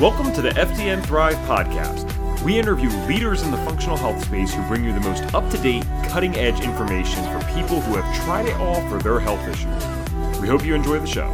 Welcome to the FDN Thrive podcast. We interview leaders in the functional health space who bring you the most up to date, cutting edge information for people who have tried it all for their health issues. We hope you enjoy the show.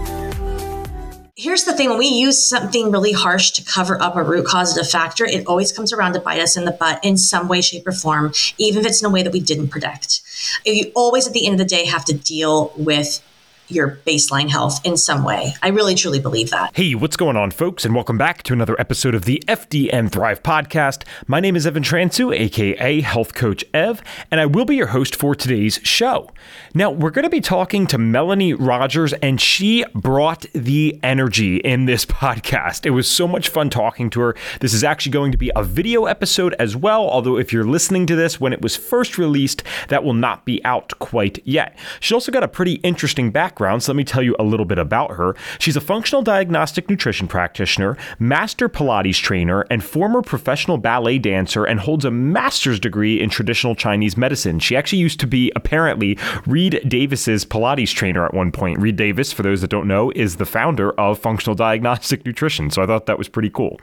Here's the thing when we use something really harsh to cover up a root causative factor, it always comes around to bite us in the butt in some way, shape, or form, even if it's in a way that we didn't predict. You always, at the end of the day, have to deal with your baseline health in some way. I really truly believe that. Hey, what's going on, folks? And welcome back to another episode of the FDN Thrive podcast. My name is Evan Transue, aka Health Coach Ev, and I will be your host for today's show. Now, we're going to be talking to Melanie Rogers, and she brought the energy in this podcast. It was so much fun talking to her. This is actually going to be a video episode as well, although if you're listening to this when it was first released, that will not be out quite yet. She also got a pretty interesting background background, so let me tell you a little bit about her. She's a functional diagnostic nutrition practitioner, master Pilates trainer, and former professional ballet dancer, and holds a master's degree in traditional Chinese medicine. She actually used to be, apparently, Reed Davis's Pilates trainer at one point. Reed Davis, for those that don't know, is the founder of Functional Diagnostic Nutrition, so I thought that was pretty cool.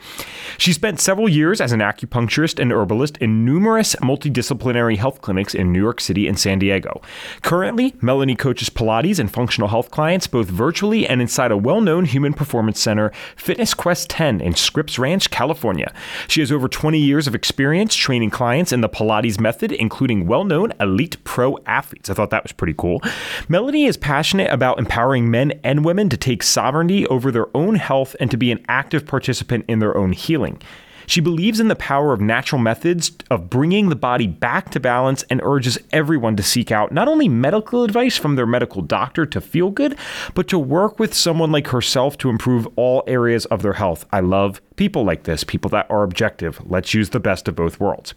She spent several years as an acupuncturist and herbalist in numerous multidisciplinary health clinics in New York City and San Diego. Currently, Melanie coaches Pilates and functional health clients both virtually and inside a well known human performance center, Fitness Quest 10 in Scripps Ranch, California. She has over 20 years of experience training clients in the Pilates method, including well known elite pro athletes. I thought that was pretty cool. Melanie is passionate about empowering men and women to take sovereignty over their own health and to be an active participant in their own healing. She believes in the power of natural methods of bringing the body back to balance and urges everyone to seek out not only medical advice from their medical doctor to feel good, but to work with someone like herself to improve all areas of their health. I love people like this, people that are objective. Let's use the best of both worlds.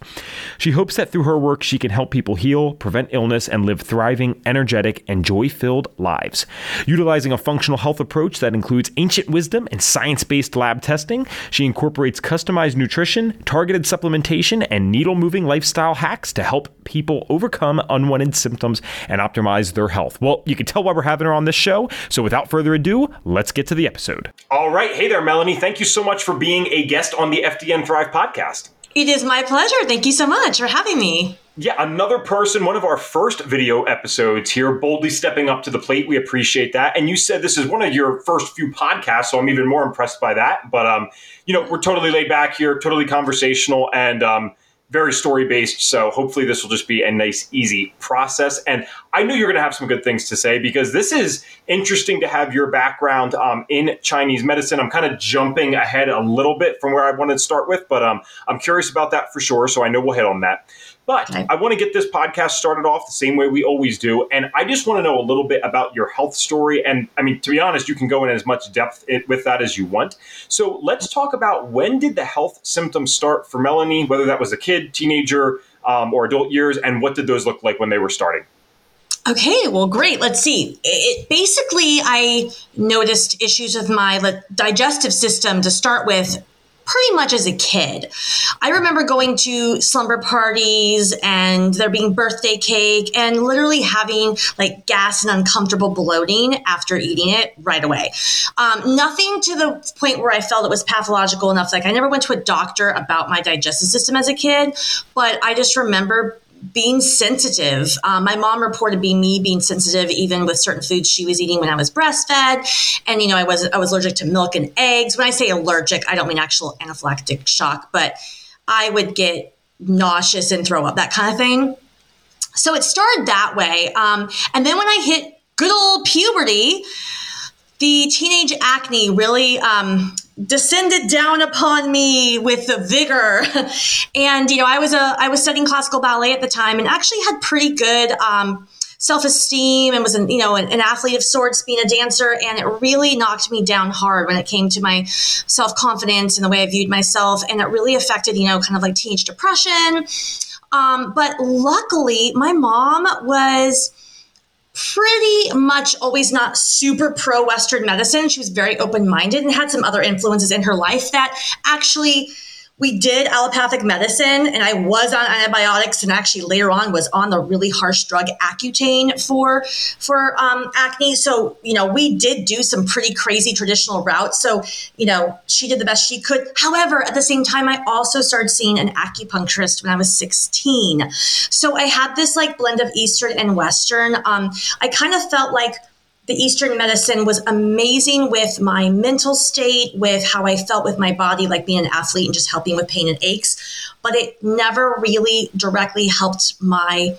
She hopes that through her work, she can help people heal, prevent illness, and live thriving, energetic, and joy filled lives. Utilizing a functional health approach that includes ancient wisdom and science based lab testing, she incorporates customized nutrition, targeted supplementation, and needle moving lifestyle hacks to help people overcome unwanted symptoms and optimize their health. Well, you can tell why we're having her on this show. So without further ado, let's get to the episode. All right. Hey there, Melanie. Thank you so much for being being a guest on the FDN Thrive podcast. It is my pleasure. Thank you so much for having me. Yeah, another person, one of our first video episodes here, boldly stepping up to the plate. We appreciate that. And you said this is one of your first few podcasts, so I'm even more impressed by that. But um, you know, we're totally laid back here, totally conversational, and um, very story based. So hopefully this will just be a nice, easy process. And I knew you're going to have some good things to say because this is interesting to have your background um, in Chinese medicine. I'm kind of jumping ahead a little bit from where I wanted to start with, but um, I'm curious about that for sure. So I know we'll hit on that. But okay. I want to get this podcast started off the same way we always do. And I just want to know a little bit about your health story. And I mean, to be honest, you can go in as much depth with that as you want. So let's talk about when did the health symptoms start for Melanie, whether that was a kid, teenager, um, or adult years, and what did those look like when they were starting? Okay, well, great. Let's see. It, basically, I noticed issues with my digestive system to start with pretty much as a kid. I remember going to slumber parties and there being birthday cake and literally having like gas and uncomfortable bloating after eating it right away. Um, nothing to the point where I felt it was pathological enough. Like I never went to a doctor about my digestive system as a kid, but I just remember being sensitive. Um, my mom reported being me being sensitive even with certain foods she was eating when I was breastfed, and you know I was I was allergic to milk and eggs. When I say allergic, I don't mean actual anaphylactic shock, but I would get nauseous and throw up, that kind of thing. So it started that way, um, and then when I hit good old puberty, the teenage acne really um, descended down upon me with the vigor. And you know i was a i was studying classical ballet at the time and actually had pretty good um, self-esteem and was an you know an, an, athlete of sorts being a dancer. And it really knocked me down hard when it came to my self-confidence and the way i viewed myself. And it really affected you know kind of like teenage depression. Um, but luckily my mom was pretty much always not super pro Western medicine. She was very open minded and had some other influences in her life that actually we did allopathic medicine and I was on antibiotics and actually later on was on the really harsh drug Accutane for for um, acne. So, you know, we did do some pretty crazy traditional routes. So, you know, she did the best she could. However, at the same time, I also started seeing an acupuncturist when I was 16. So I had this like blend of Eastern and Western. Um, I kind of felt like the Eastern medicine was amazing with my mental state, with how I felt with my body, like being an athlete and just helping with pain and aches. But it never really directly helped my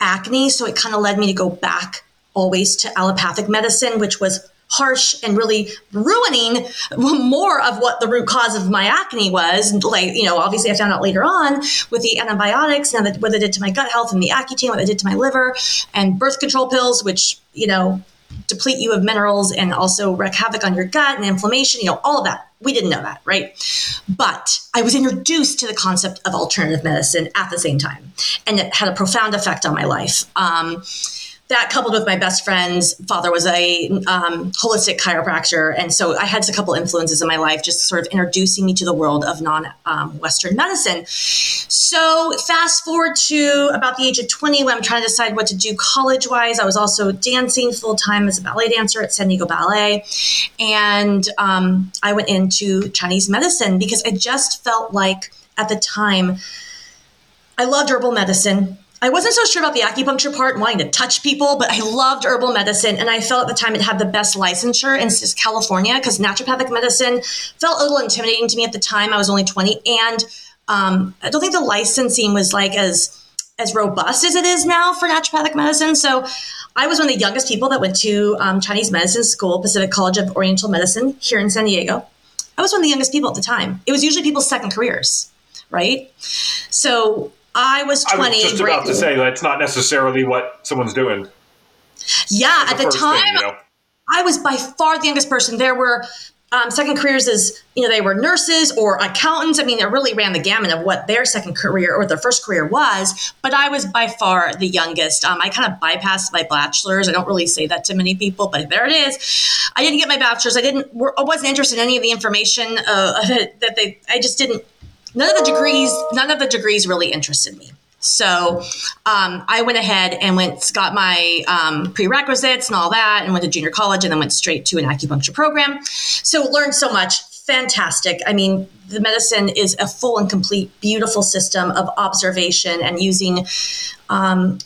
acne. So it kind of led me to go back always to allopathic medicine, which was harsh and really ruining more of what the root cause of my acne was. Like, you know, obviously I found out later on with the antibiotics and what it did to my gut health and the Accutane, what it did to my liver and birth control pills, which, you know, deplete you of minerals and also wreak havoc on your gut and inflammation, you know, all of that. We didn't know that, right? But I was introduced to the concept of alternative medicine at the same time, and it had a profound effect on my life. Um, that coupled with my best friend's father was a um, holistic chiropractor. And so i had a couple influences in my life just sort of introducing me to the world of non-western um, medicine. So fast forward to about the age of 20 when i'm trying to decide what to do college wise i was also dancing full-time as a ballet dancer at san diego ballet. And um, i went into chinese medicine because i just felt like at the time i loved herbal medicine I wasn't so sure about the acupuncture part and wanting to touch people, but I loved herbal medicine. And I felt at the time it had the best licensure in California because naturopathic medicine felt a little intimidating to me at the time. I was only 20. And um, I don't think the licensing was like as as robust as it is now for naturopathic medicine. So I was one of the youngest people that went to um, Chinese medicine school, Pacific College of Oriental Medicine here in San Diego. I was one of the youngest people at the time. It was usually people's second careers, right? So I was 20. I was just about to say that's not necessarily what someone's doing. Yeah, at the time, thing, you know? I was by far the youngest person. There were um, second careers as you know they were nurses or accountants. I mean, they really ran the gamut of what their second career or their first career was. But I was by far the youngest. Um, I kind of bypassed my bachelor's. I don't really say that to many people, but there it is. I didn't get my bachelor's. I didn't. I wasn't interested in any of the information uh, that they. I just didn't none of the degrees none of the degrees really interested me so um, I went ahead and went got my um, prerequisites and all that, and went to junior college, and then went straight to an acupuncture program. So learned so much. Fantastic. I mean, the medicine is a full and complete, beautiful system of observation and using um,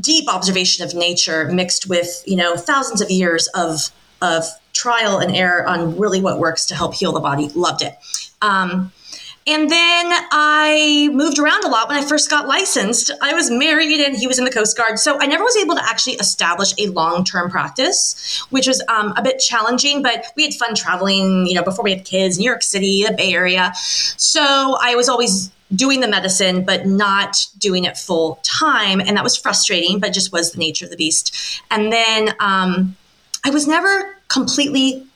deep observation of nature mixed with you know thousands of years of of trial and error on really what works to help heal the body. Loved it. And then I moved around a lot when I first got licensed. I was married and he was in the Coast Guard. So I never was able to actually establish a long term practice, which was um, a bit challenging, but we had fun traveling, you know, before we had kids, New York City, the Bay Area. So I was always doing the medicine, but not doing it full time. And that was frustrating, but just was the nature of the beast. And then um, I was never completely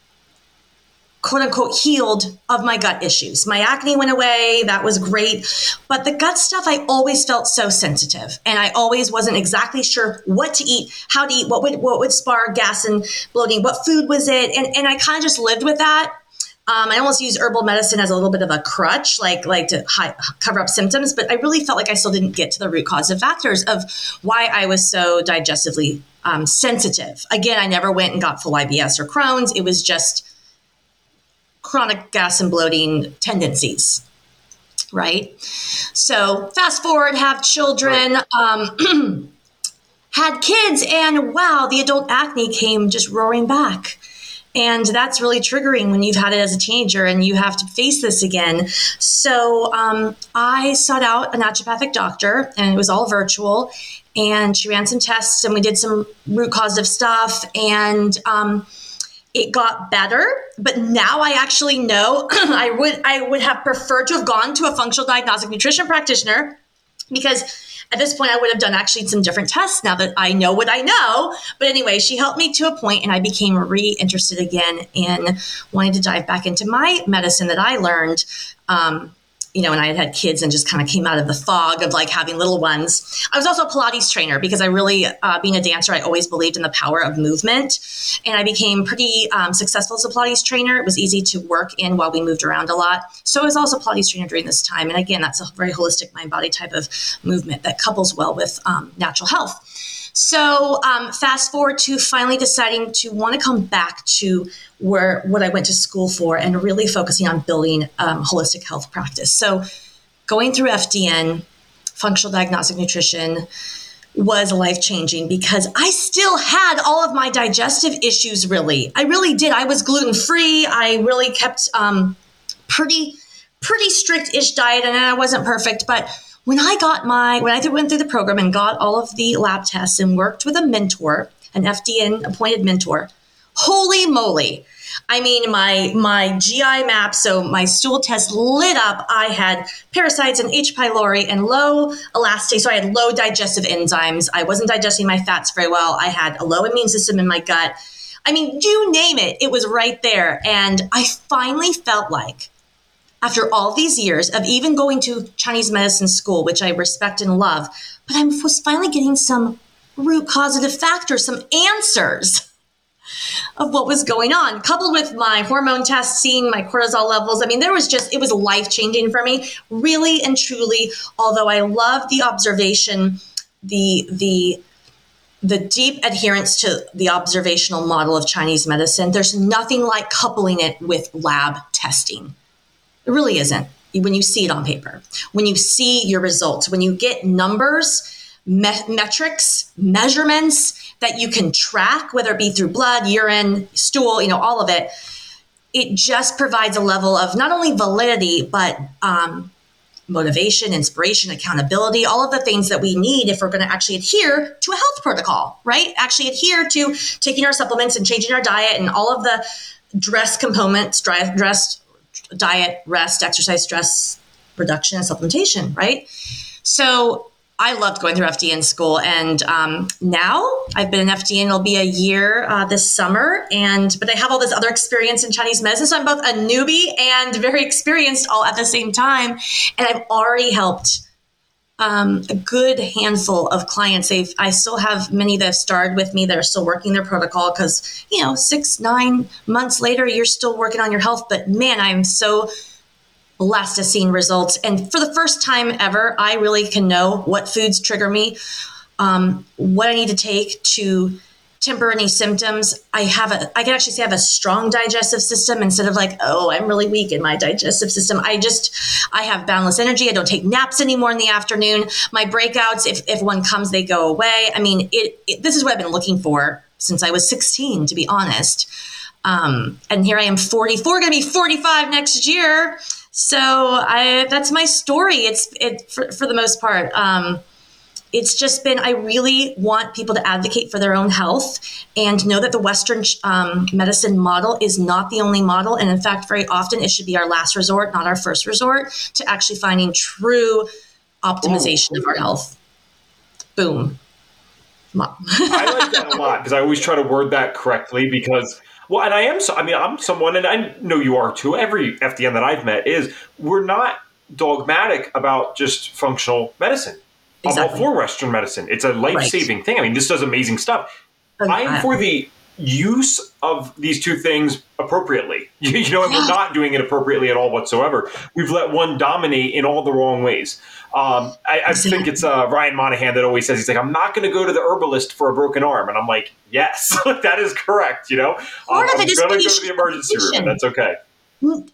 quote unquote healed of my gut issues. My acne went away. That was great. But the gut stuff, I always felt so sensitive and I always wasn't exactly sure what to eat, how to eat, what would, what would spar gas and bloating, what food was it? And, and I kind of just lived with that. Um, I almost used herbal medicine as a little bit of a crutch, like like to cover up symptoms. But I really felt like I still didn't get to the root cause of factors of why I was so digestively um, sensitive. Again, I never went and got full IBS or Crohn's. It was just chronic gas and bloating tendencies right so fast forward have children um, had kids and wow the adult acne came just roaring back and that's really triggering when you've had it as a teenager and you have to face this again. So um, I sought out a naturopathic doctor, and it was all virtual. And she ran some tests, and we did some root causative stuff. And um, it got better but now i actually know i would i would have preferred to have gone to a functional diagnostic nutrition practitioner because at this point i would have done actually some different tests now that i know what i know. But anyway she helped me to a point and i became re-interested again in wanting to dive back into my medicine that i learned um, you know, and I had had kids and just kind of came out of the fog of like having little ones. I was also a Pilates trainer because I really, uh, being a dancer, I always believed in the power of movement. And I became pretty um, successful as a Pilates trainer. It was easy to work in while we moved around a lot. So I was also a Pilates trainer during this time. And again, that's a very holistic mind body type of movement that couples well with um, natural health. So um, fast forward to finally deciding to want to come back to where what I went to school for and really focusing on building um, holistic health practice. So going through FDN, functional diagnostic nutrition, was life changing because I still had all of my digestive issues. Really, I really did. I was gluten free. I really kept um, pretty pretty strict ish diet, and I wasn't perfect, but when I got my, when I went through the program and got all of the lab tests and worked with a mentor, an FDN appointed mentor, holy moly. I mean, my my GI map, so my stool test lit up. I had parasites and H. pylori and low elastase, so I had low digestive enzymes. I wasn't digesting my fats very well. I had a low immune system in my gut. I mean, you name it, it was right there. And I finally felt like after all these years of even going to Chinese medicine school, which I respect and love, but I was finally getting some root causative factors, some answers of what was going on, coupled with my hormone test, seeing my cortisol levels. I mean, there was just, it was life changing for me, really and truly. Although I love the observation, the, the, the deep adherence to the observational model of Chinese medicine, there's nothing like coupling it with lab testing. It really isn't when you see it on paper, when you see your results, when you get numbers, me- metrics, measurements that you can track, whether it be through blood, urine, stool, you know, all of it. It just provides a level of not only validity, but um, motivation, inspiration, accountability, all of the things that we need if we're going to actually adhere to a health protocol, right? Actually adhere to taking our supplements and changing our diet and all of the dress components, dress diet, rest, exercise, stress reduction, and supplementation, right? So I loved going through FDN school, and um, now I've been in FDN. It'll be a year uh, this summer, and but I have all this other experience in Chinese medicine, so I'm both a newbie and very experienced all at the same time. And I've already helped um, a good handful of clients. They've, I still have many that have started with me that are still working their protocol because you know six nine months later you're still working on your health. But man, I'm so blessed to seeing results. And for the first time ever, I really can know what foods trigger me, um, what I need to take to temper any symptoms. I have a, I can actually say I have a strong digestive system instead of like, oh, I'm really weak in my digestive system. I just, I have boundless energy. I don't take naps anymore in the afternoon. My breakouts, if, if one comes, they go away. I mean, it, it this is what I've been looking for since I was 16, to be honest. Um, and here I am 44, going to be 45 next year. So I, that's my story. It's it for, for the most part. Um, it's just been i really want people to advocate for their own health and know that the western um, medicine model is not the only model and in fact very often it should be our last resort not our first resort to actually finding true optimization Ooh. of our health boom I like that a lot because I always try to word that correctly because well, and I am. So, I mean, I'm someone, and I know you are too. Every FDN that I've met is we're not dogmatic about just functional medicine. Exactly. I'm all for Western medicine. It's a life saving right. thing. I mean, this does amazing stuff. Oh, I am for the use of these two things appropriately. You, know, and we're not doing it appropriately at all whatsoever. We've let one dominate in all the wrong ways. Um, I, I think it's uh, Ryan Monahan that always says he's like, "I'm not going to go to the herbalist for a broken arm," and I'm like, "Yes, that is correct." You know, um, I'm going to go to the emergency room. That's okay.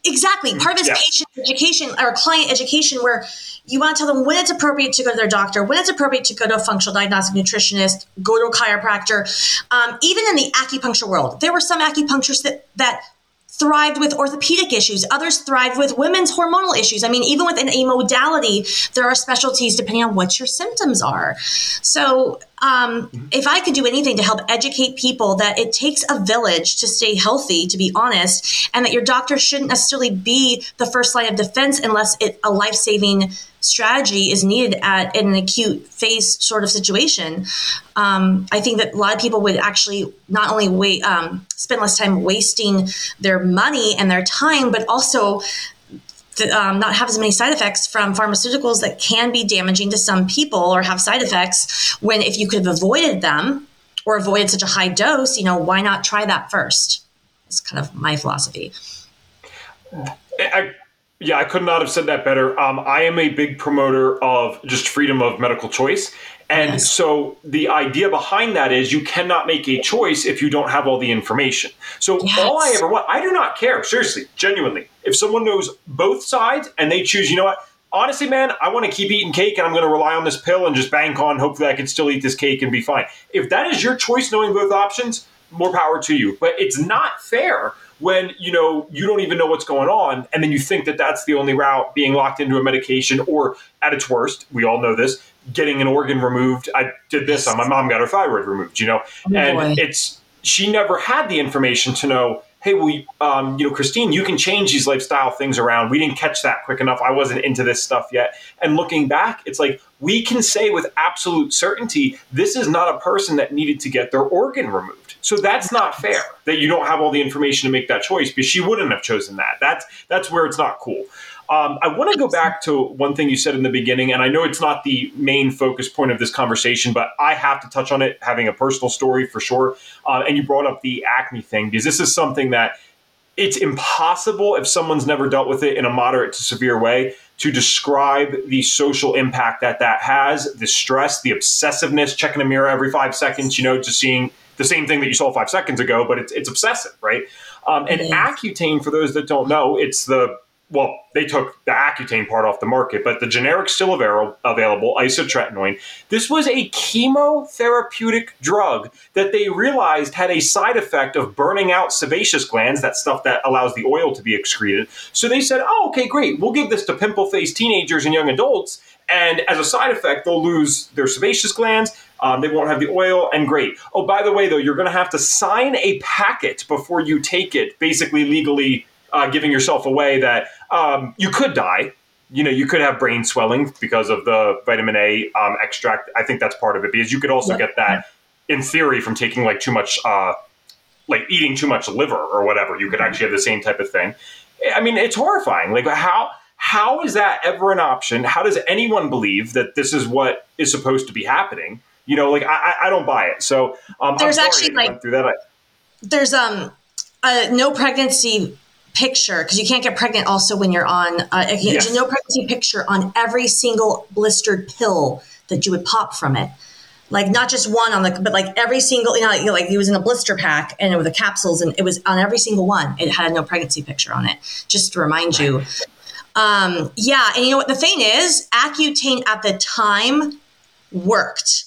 Exactly. Part of his patient education or client education, where you want to tell them when it's appropriate to go to their doctor, when it's appropriate to go to a functional diagnostic nutritionist, go to a chiropractor. Um, even in the acupuncture world, there were some acupuncturists that that thrived with orthopedic issues. Others thrive with women's hormonal issues. I mean, even within a modality, there are specialties depending on what your symptoms are. So, um, if I could do anything to help educate people that it takes a village to stay healthy, to be honest, and that your doctor shouldn't necessarily be the first line of defense unless it a life saving strategy is needed at an acute phase sort of situation. Um, I think that a lot of people would actually not only wait, um, spend less time wasting their money and their time, but also um, not have as many side effects from pharmaceuticals that can be damaging to some people or have side effects when if you could have avoided them or avoided such a high dose you know why not try that first it's kind of my philosophy I, yeah, I could not have said that better. Um, I am a big promoter of just freedom of medical choice. And so the idea behind that is you cannot make a choice if you don't have all the information. So yes. all I ever want, I do not care, seriously, genuinely. If someone knows both sides and they choose, you know what? Honestly, man, I want to keep eating cake and I'm going to rely on this pill and just bank on hopefully I can still eat this cake and be fine. If that is your choice, knowing both options, more power to you. But it's not fair when you know you don't even know what's going on and then you think that that's the only route being locked into a medication or at its worst we all know this getting an organ removed i did this my mom got her thyroid removed you know oh, and boy. it's she never had the information to know hey, we um, you know, Christine, you can change these lifestyle things around. We didn't catch that quick enough. I wasn't into this stuff yet. And looking back, it's like we can say with absolute certainty, this is not a person that needed to get their organ removed. So that's not fair that you don't have all the information to make that choice because she wouldn't have chosen that. That's that's where it's not cool. Um, I want to go back to one thing you said in the beginning, and I know it's not the main focus point of this conversation, but I have to touch on it, having a personal story for sure. Uh, and you brought up the acne thing because this is something that it's impossible if someone's never dealt with it in a moderate to severe way to describe the social impact that that has, the stress, the obsessiveness, checking a mirror every five seconds, you know, just seeing the same thing that you saw five seconds ago, but it's, it's obsessive, right? Um, and Accutane, for those that don't know, it's the well, they took the Accutane part off the market, but the generic still available, available, isotretinoin. This was a chemotherapeutic drug that they realized had a side effect of burning out sebaceous glands, that stuff that allows the oil to be excreted. So they said, oh, okay, great. We'll give this to pimple faced teenagers and young adults. And as a side effect, they'll lose their sebaceous glands. Um, they won't have the oil, and great. Oh, by the way, though, you're going to have to sign a packet before you take it, basically legally uh, giving yourself away that um, you could die. You know, you could have brain swelling because of the vitamin A um, extract. I think that's part of it because you could also yep. get that in theory from taking like too much, uh, like eating too much liver or whatever. You could mm-hmm. actually have the same type of thing. I mean, it's horrifying. Like how how is that ever an option? How does anyone believe that this is what is supposed to be happening? You know, like I, I don't buy it. So um, there's actually like through that. I, there's um a no pregnancy picture because you can't get pregnant also when you're on uh, yes. no pregnancy picture on every single blistered pill that you would pop from it like not just one on the but like every single you know like it was in a blister pack and it was the capsules and it was on every single one it had a no pregnancy picture on it just to remind you um yeah and you know what the thing is accutane at the time worked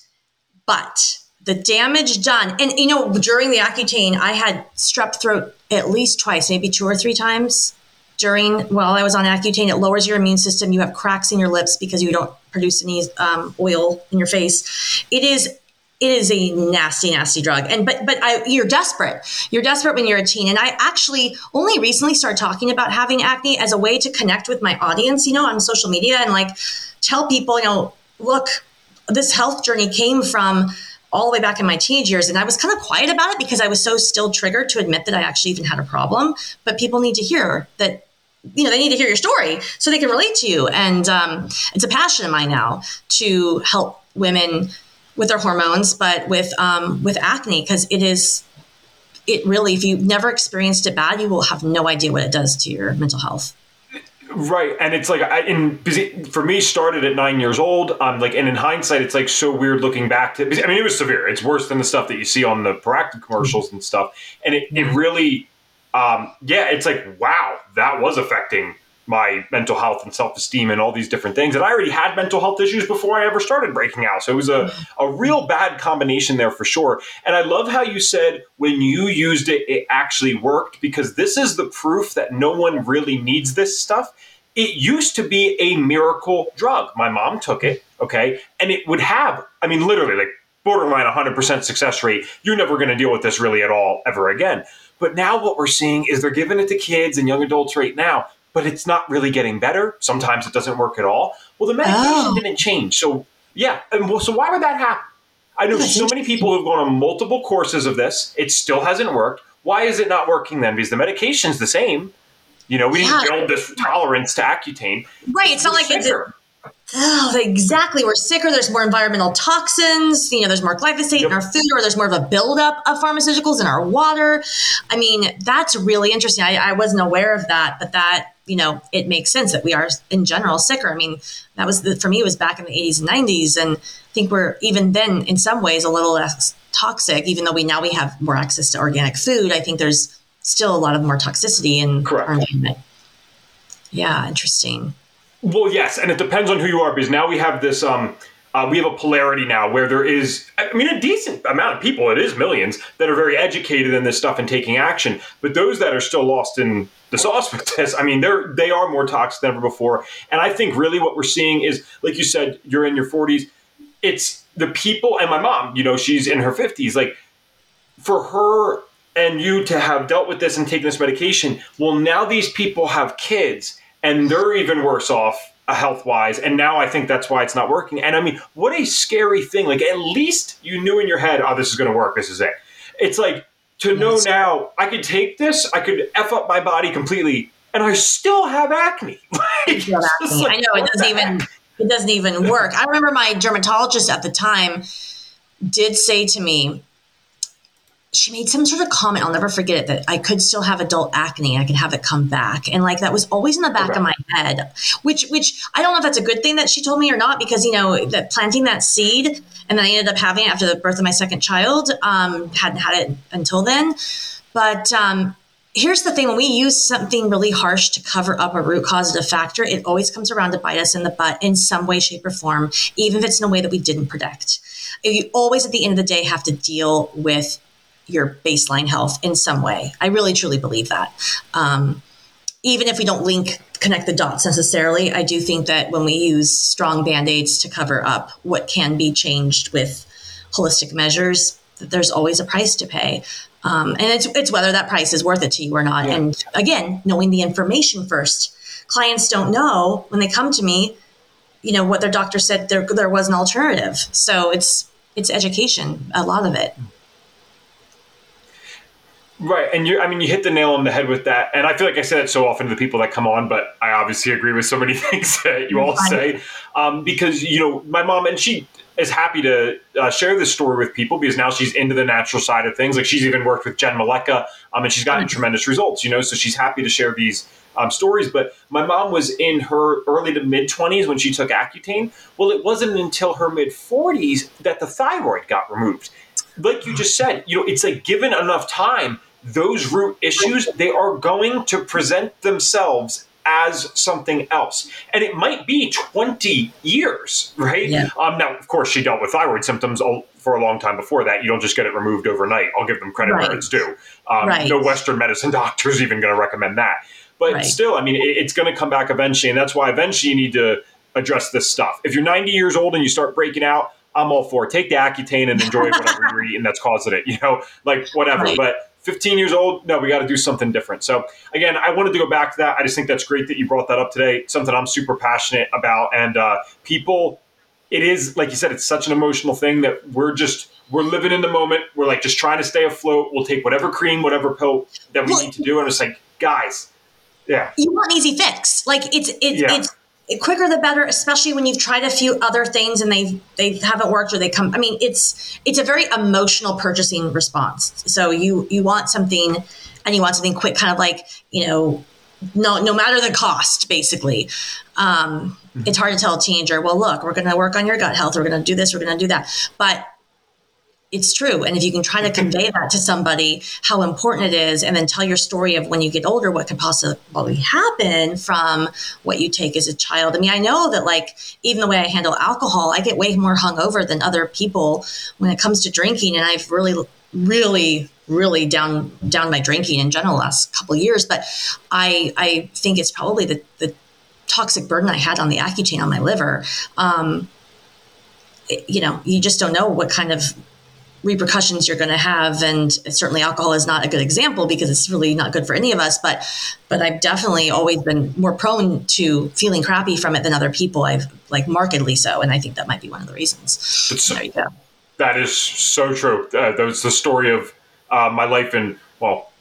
but the damage done and you know during the accutane i had strep throat at least twice, maybe two or three times during while I was on Accutane. It lowers your immune system. You have cracks in your lips because you don't produce any um, oil in your face. It is it is a nasty, nasty drug. And but but I, you're desperate. You're desperate when you're a teen. And I actually only recently started talking about having acne as a way to connect with my audience, you know, on social media and like tell people, you know, look, this health journey came from all the way back in my teenage years. And I was kind of quiet about it because I was so still triggered to admit that I actually even had a problem. But people need to hear that, you know, they need to hear your story so they can relate to you. And um, it's a passion of mine now to help women with their hormones, but with um, with acne because it is. It really, if you've never experienced it bad, you will have no idea what it does to your mental health. Right, and it's like I, in for me started at nine years old. Um, like, and in hindsight, it's like so weird looking back to. I mean, it was severe. It's worse than the stuff that you see on the Proactiv commercials and stuff. And it, it really, um, yeah, it's like wow, that was affecting my mental health and self esteem and all these different things. And I already had mental health issues before I ever started breaking out. So it was a, a real bad combination there for sure. And I love how you said when you used it, it actually worked because this is the proof that no one really needs this stuff. It used to be a miracle drug. My mom took it, okay, and it would have, I mean, literally, like borderline 100% success rate. You're never going to deal with this really at all ever again. But now what we're seeing is they're giving it to kids and young adults right now but it's not really getting better. Sometimes it doesn't work at all. Well, the medication oh. didn't change. So, yeah. And well, so why would that happen? I know so many people who've gone on multiple courses of this. It still hasn't worked. Why is it not working then? Because the medication's the same. You know, we yeah. didn't build this tolerance to Accutane. Right. It's not like it's. Oh, exactly. We're sicker. There's more environmental toxins. You know, there's more glyphosate yep. in our food, or there's more of a buildup of pharmaceuticals in our water. I mean, that's really interesting. I, I wasn't aware of that, but that you know, it makes sense that we are in general sicker. I mean, that was the, for me, it was back in the 80s and 90s. And I think we're even then, in some ways, a little less toxic, even though we now we have more access to organic food. I think there's still a lot of more toxicity in Correct. our environment. Yeah, interesting. Well, yes, and it depends on who you are because now we have this. Um, uh, we have a polarity now where there is, I mean, a decent amount of people, it is millions, that are very educated in this stuff and taking action. But those that are still lost in the sauce with this, I mean, they're they are more toxic than ever before. And I think really what we're seeing is, like you said, you're in your 40s. It's the people, and my mom, you know, she's in her 50s. Like for her and you to have dealt with this and taken this medication, well, now these people have kids and they're even worse off uh, health wise. And now I think that's why it's not working. And I mean, what a scary thing. Like, at least you knew in your head, oh, this is going to work. This is it. It's like to know yes. now I could take this, I could F up my body completely, and I still have acne. like, acne. Like, I know it doesn't even. It doesn't even work. I remember my dermatologist at the time did say to me, she made some sort of comment i'll never forget it that i could still have adult acne i could have it come back. And like that was always in the back okay. of my head which which i don't know if that's a good thing that she told me or not because you know that planting that seed and then i ended up having it after the birth of my second child um, hadn't had it until then. But um, here's the thing when we use something really harsh to cover up a root causative factor it always comes around to bite us in the butt in some way shape or form even if it's in a way that we didn't predict you always at the end of the day have to deal with your baseline health in some way. I really truly believe that. Um, even if we don't link connect the dots necessarily, I do think that when we use strong band-aids to cover up what can be changed with holistic measures, that there's always a price to pay. Um, and it's it's whether that price is worth it to you or not. Yeah. And again, knowing the information first. Clients don't know when they come to me, you know, what their doctor said there there was an alternative. So it's it's education, a lot of it. Right, and you—I mean, you hit the nail on the head with that. And I feel like I say that so often to the people that come on, but I obviously agree with so many things that you all say. Um, because you know, my mom and she is happy to uh, share this story with people because now she's into the natural side of things. Like she's even worked with Jen Maleka, um, and she's gotten mm-hmm. tremendous results. You know, so she's happy to share these um, stories. But my mom was in her early to mid 20s when she took Accutane. Well, it wasn't until her mid 40s that the thyroid got removed. Like you just said, you know, it's like given enough time those root issues, they are going to present themselves as something else. And it might be 20 years, right? Yeah. Um, now, of course, she dealt with thyroid symptoms for a long time before that. You don't just get it removed overnight. I'll give them credit right. where it's due. Um, right. No Western medicine doctor is even going to recommend that. But right. still, I mean, it, it's going to come back eventually. And that's why eventually you need to address this stuff. If you're 90 years old and you start breaking out, I'm all for it. Take the Accutane and enjoy whatever you're eating that's causing it, you know, like whatever. But 15 years old, no, we got to do something different. So again, I wanted to go back to that. I just think that's great that you brought that up today. Something I'm super passionate about, and uh, people, it is like you said, it's such an emotional thing that we're just we're living in the moment. We're like just trying to stay afloat. We'll take whatever cream, whatever pill that we well, need to do, and it's like, guys, yeah, you want an easy fix. Like it's it's yeah. it's quicker the better especially when you've tried a few other things and they they haven't worked or they come i mean it's it's a very emotional purchasing response. So you you want something and you want something quick kind of like you know no no matter the cost basically. Um, mm-hmm. it's hard to tell a teenager well look we're going to work on your gut health. We're going to do this. We're going to do that. But it's true. And if you can try to convey that to somebody, how important it is, and then tell your story of when you get older, what could possibly happen from what you take as a child. I mean, I know that, like, even the way I handle alcohol, I get way more hungover than other people when it comes to drinking. And I've really, really, really down down my drinking in general last couple years. But I I think it's probably the, the toxic burden I had on the Accutane on my liver. Um, you know, you just don't know what kind of repercussions you're going to have and certainly alcohol is not a good example because it's really not good for any of us but but i've definitely always been more prone to feeling crappy from it than other people. I've like markedly so and i think that might be one of the reasons. There you go. That is so true. Uh, that was the story of uh, my life in well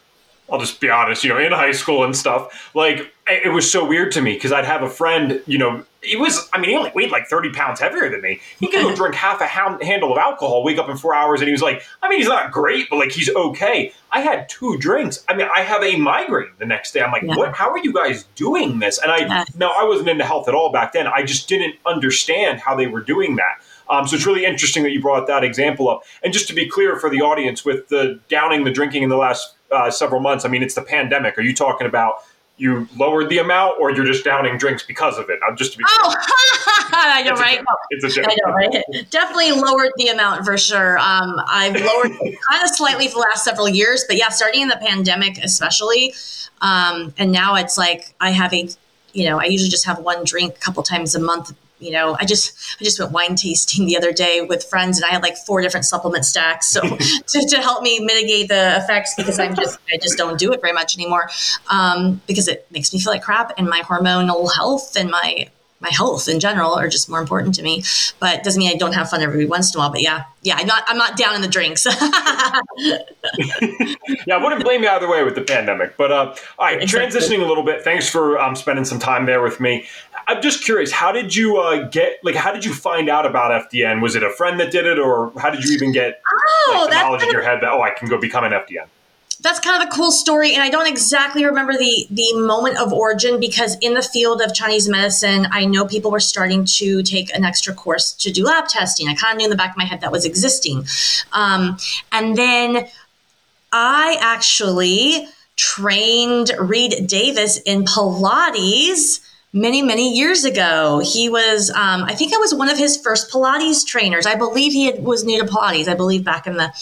I'll just be honest, you know, in high school and stuff, like it was so weird to me because I'd have a friend, you know, he was, I mean, he only weighed like 30 pounds heavier than me. He could go drink half a handle of alcohol, wake up in four hours, and he was like, I mean, he's not great, but like he's okay. I had two drinks. I mean, I have a migraine the next day. I'm like, yeah. what? How are you guys doing this? And I, yeah. no, I wasn't into health at all back then. I just didn't understand how they were doing that. Um, so it's really interesting that you brought that example up. And just to be clear for the audience, with the downing the drinking in the last uh, several months, I mean, it's the pandemic. Are you talking about you lowered the amount, or you're just downing drinks because of it? I'm just to be. Oh, I know, right? it's a joke. I know, right? Definitely lowered the amount for sure. Um, I've lowered kind of slightly for the last several years, but yeah, starting in the pandemic, especially, um, and now it's like I have a, you know, I usually just have one drink a couple times a month you know, I just I just went wine tasting the other day with friends, and I had like four different supplement stacks, so to, to help me mitigate the effects because I'm just I just don't do it very much anymore um, because it makes me feel like crap, and my hormonal health and my my health in general are just more important to me. But doesn't mean I don't have fun every once in a while. But yeah, yeah, I'm not I'm not down in the drinks. yeah, I wouldn't blame you either way with the pandemic. But uh, all right, exactly. transitioning a little bit. Thanks for um, spending some time there with me. I'm just curious, how did you uh, get like how did you find out about FDN? Was it a friend that did it, or how did you even get oh, like, the knowledge in your head that oh I can go become an FDN? That's kind of a cool story, and I don't exactly remember the the moment of origin because in the field of Chinese medicine, I know people were starting to take an extra course to do lab testing. I kind of knew in the back of my head that was existing, um, and then I actually trained Reed Davis in Pilates many many years ago. He was um, i think i was one of his first pilates trainers. I believe he had, was new to pilates i believe back in the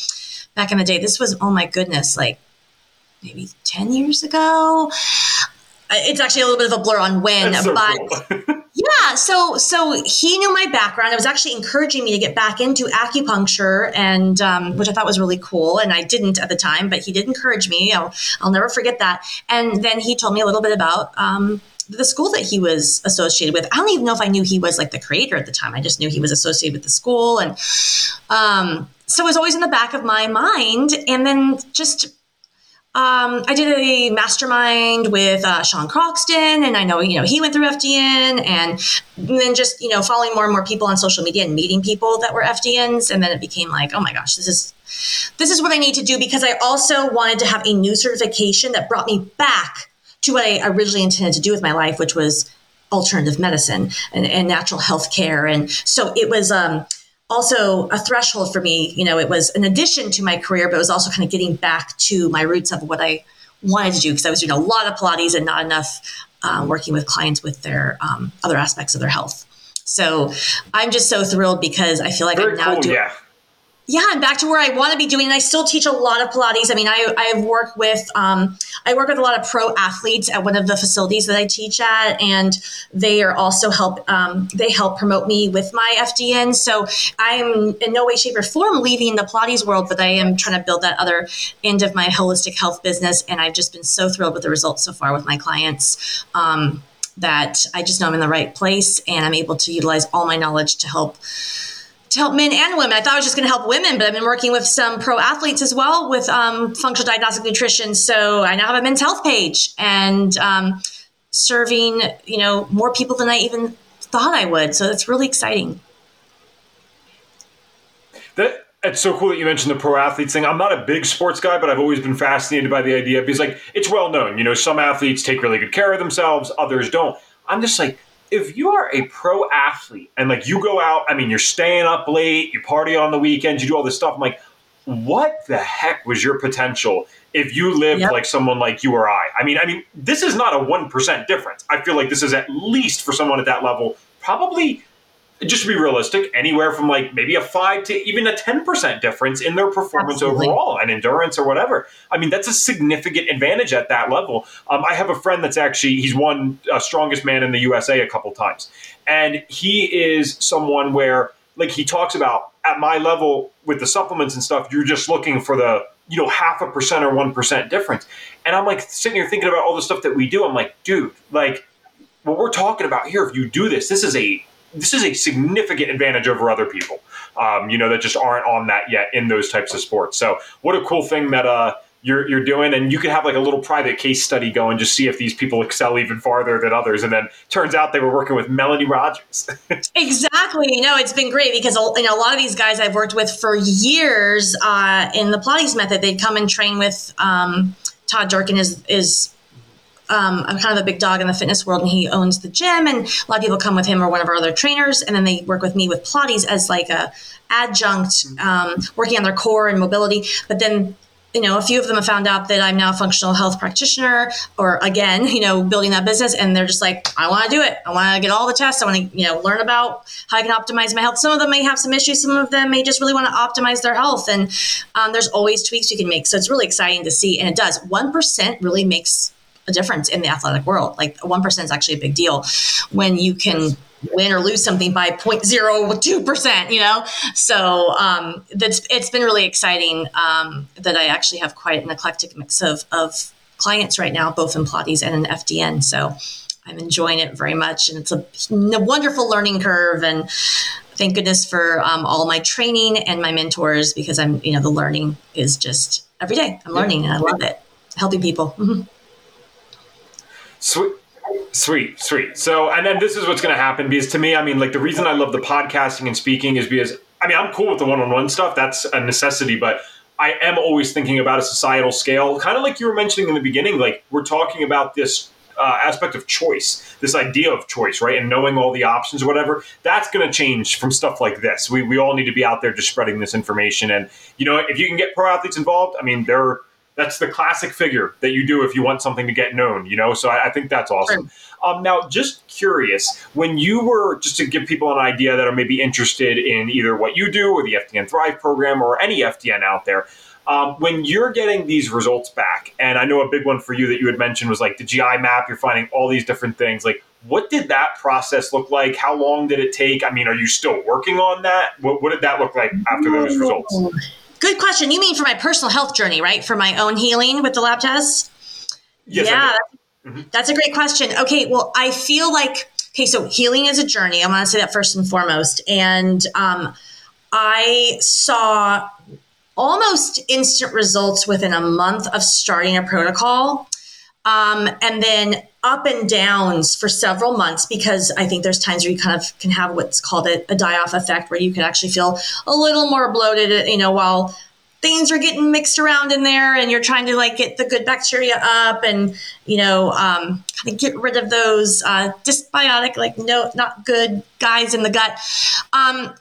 back in the day. This was oh my goodness like maybe 10 years ago it's actually a little bit of a blur on when so but cool. yeah so so he knew my background it was actually encouraging me to get back into acupuncture and um, which i thought was really cool and i didn't at the time but he did encourage me i'll, I'll never forget that and then he told me a little bit about um, the school that he was associated with. I don't even know if I knew he was like the creator at the time. I just knew he was associated with the school. And um, so it was always in the back of my mind. And then just, um, I did a mastermind with uh, Sean Croxton, and I know, you know, he went through FDN, and then just, you know, following more and more people on social media and meeting people that were FDNs. And then it became like, oh my gosh, this is, this is what I need to do because I also wanted to have a new certification that brought me back to what I originally intended to do with my life, which was alternative medicine and, and natural health care. And so it was um, also a threshold for me. You know, it was an addition to my career, but it was also kind of getting back to my roots of what I wanted to do because I was doing a lot of Pilates and not enough uh, working with clients with their um, other aspects of their health. So I'm just so thrilled because I feel like Very I'm now cool, doing. Yeah yeah, and back to where I want to be doing. And I still teach a lot of Pilates. I mean, I I work with um, I work with a lot of pro athletes at one of the facilities that I teach at, and they are also help um, they help promote me with my FDN. So I am in no way, shape, or form leaving the Pilates world, but I am trying to build that other end of my holistic health business. And I've just been so thrilled with the results so far with my clients. Um, that I just know I'm in the right place and I'm able to utilize all my knowledge to help to help men and women. I thought I was just going to help women, but I've been working with some pro athletes as well with um, functional diagnostic nutrition. So I now have a men's health page and um, serving, you know, more people than I even thought I would. So it's really exciting. That, it's so cool that you mentioned the pro athletes thing. I'm not a big sports guy, but I've always been fascinated by the idea because, like, it's well known. You know, some athletes take really good care of themselves, others don't. I'm just like, if you are a pro athlete and like you go out, I mean, you're staying up late, you party on the weekends, you do all this stuff. I'm like, what the heck was your potential if you lived yep. like someone like you or I? I mean, I mean, this is not a one percent difference. I feel like this is at least for someone at that level, probably just to be realistic, anywhere from like maybe a five to even a 10% difference in their performance Absolutely. overall and endurance or whatever. I mean, that's a significant advantage at that level. Um, I have a friend that's actually, he's won uh, strongest man in the USA a couple times. And he is someone where, like, he talks about at my level with the supplements and stuff, you're just looking for the, you know, half a percent or 1% difference. And I'm like sitting here thinking about all the stuff that we do. I'm like, dude, like, what we're talking about here, if you do this, this is a this is a significant advantage over other people, um, you know, that just aren't on that yet in those types of sports. So what a cool thing that, uh, you're you're doing, and you could have like a little private case study going, just see if these people excel even farther than others. And then turns out they were working with Melanie Rogers. exactly. Know, it's been great because you know a lot of these guys I've worked with for years uh, in the Pilates method. They'd come and train with um, Todd Durkin is is um, I'm kind of a big dog in the fitness world, and he owns the gym. And a lot of people come with him or one of our other trainers, and then they work with me with Pilates as like a adjunct, um, working on their core and mobility. But then you know, a few of them have found out that I'm now a functional health practitioner, or again, you know, building that business, and they're just like, I want to do it. I want to get all the tests. I want to, you know, learn about how I can optimize my health. Some of them may have some issues. Some of them may just really want to optimize their health, and um, there's always tweaks you can make. So it's really exciting to see, and it does. One percent really makes a difference in the athletic world. Like one percent is actually a big deal when you can win or lose something by 0.02%, you know? So um, that's, it's been really exciting um, that I actually have quite an eclectic mix of, of clients right now, both in Pilates and in FDN. So I'm enjoying it very much. And it's a, a wonderful learning curve. And thank goodness for um, all my training and my mentors because I'm, you know, the learning is just every day. I'm learning and I love it. Helping people. Mm-hmm. Sweet. Sweet, sweet. So, and then this is what's going to happen because to me, I mean, like the reason I love the podcasting and speaking is because, I mean, I'm cool with the one on one stuff. That's a necessity, but I am always thinking about a societal scale, kind of like you were mentioning in the beginning. Like, we're talking about this uh, aspect of choice, this idea of choice, right? And knowing all the options or whatever, that's going to change from stuff like this. We, we all need to be out there just spreading this information. And, you know, if you can get pro athletes involved, I mean, they're, that's the classic figure that you do if you want something to get known, you know? So I, I think that's awesome. Um, now, just curious, when you were, just to give people an idea that are maybe interested in either what you do or the FDN Thrive program or any FDN out there, um, when you're getting these results back, and I know a big one for you that you had mentioned was like the GI map, you're finding all these different things. Like, what did that process look like? How long did it take? I mean, are you still working on that? What, what did that look like after those results? Good question. You mean for my personal health journey, right? For my own healing with the lab tests? Yes, yeah, that's, mm-hmm. that's a great question. Okay, well, I feel like okay, so healing is a journey. I want to say that first and foremost, and um, I saw almost instant results within a month of starting a protocol. Um, and then up and downs for several months because I think there's times where you kind of can have what's called a, a die off effect where you can actually feel a little more bloated, you know, while things are getting mixed around in there and you're trying to like get the good bacteria up and, you know, um, kind of get rid of those uh, dysbiotic, like no, not good guys in the gut. Um,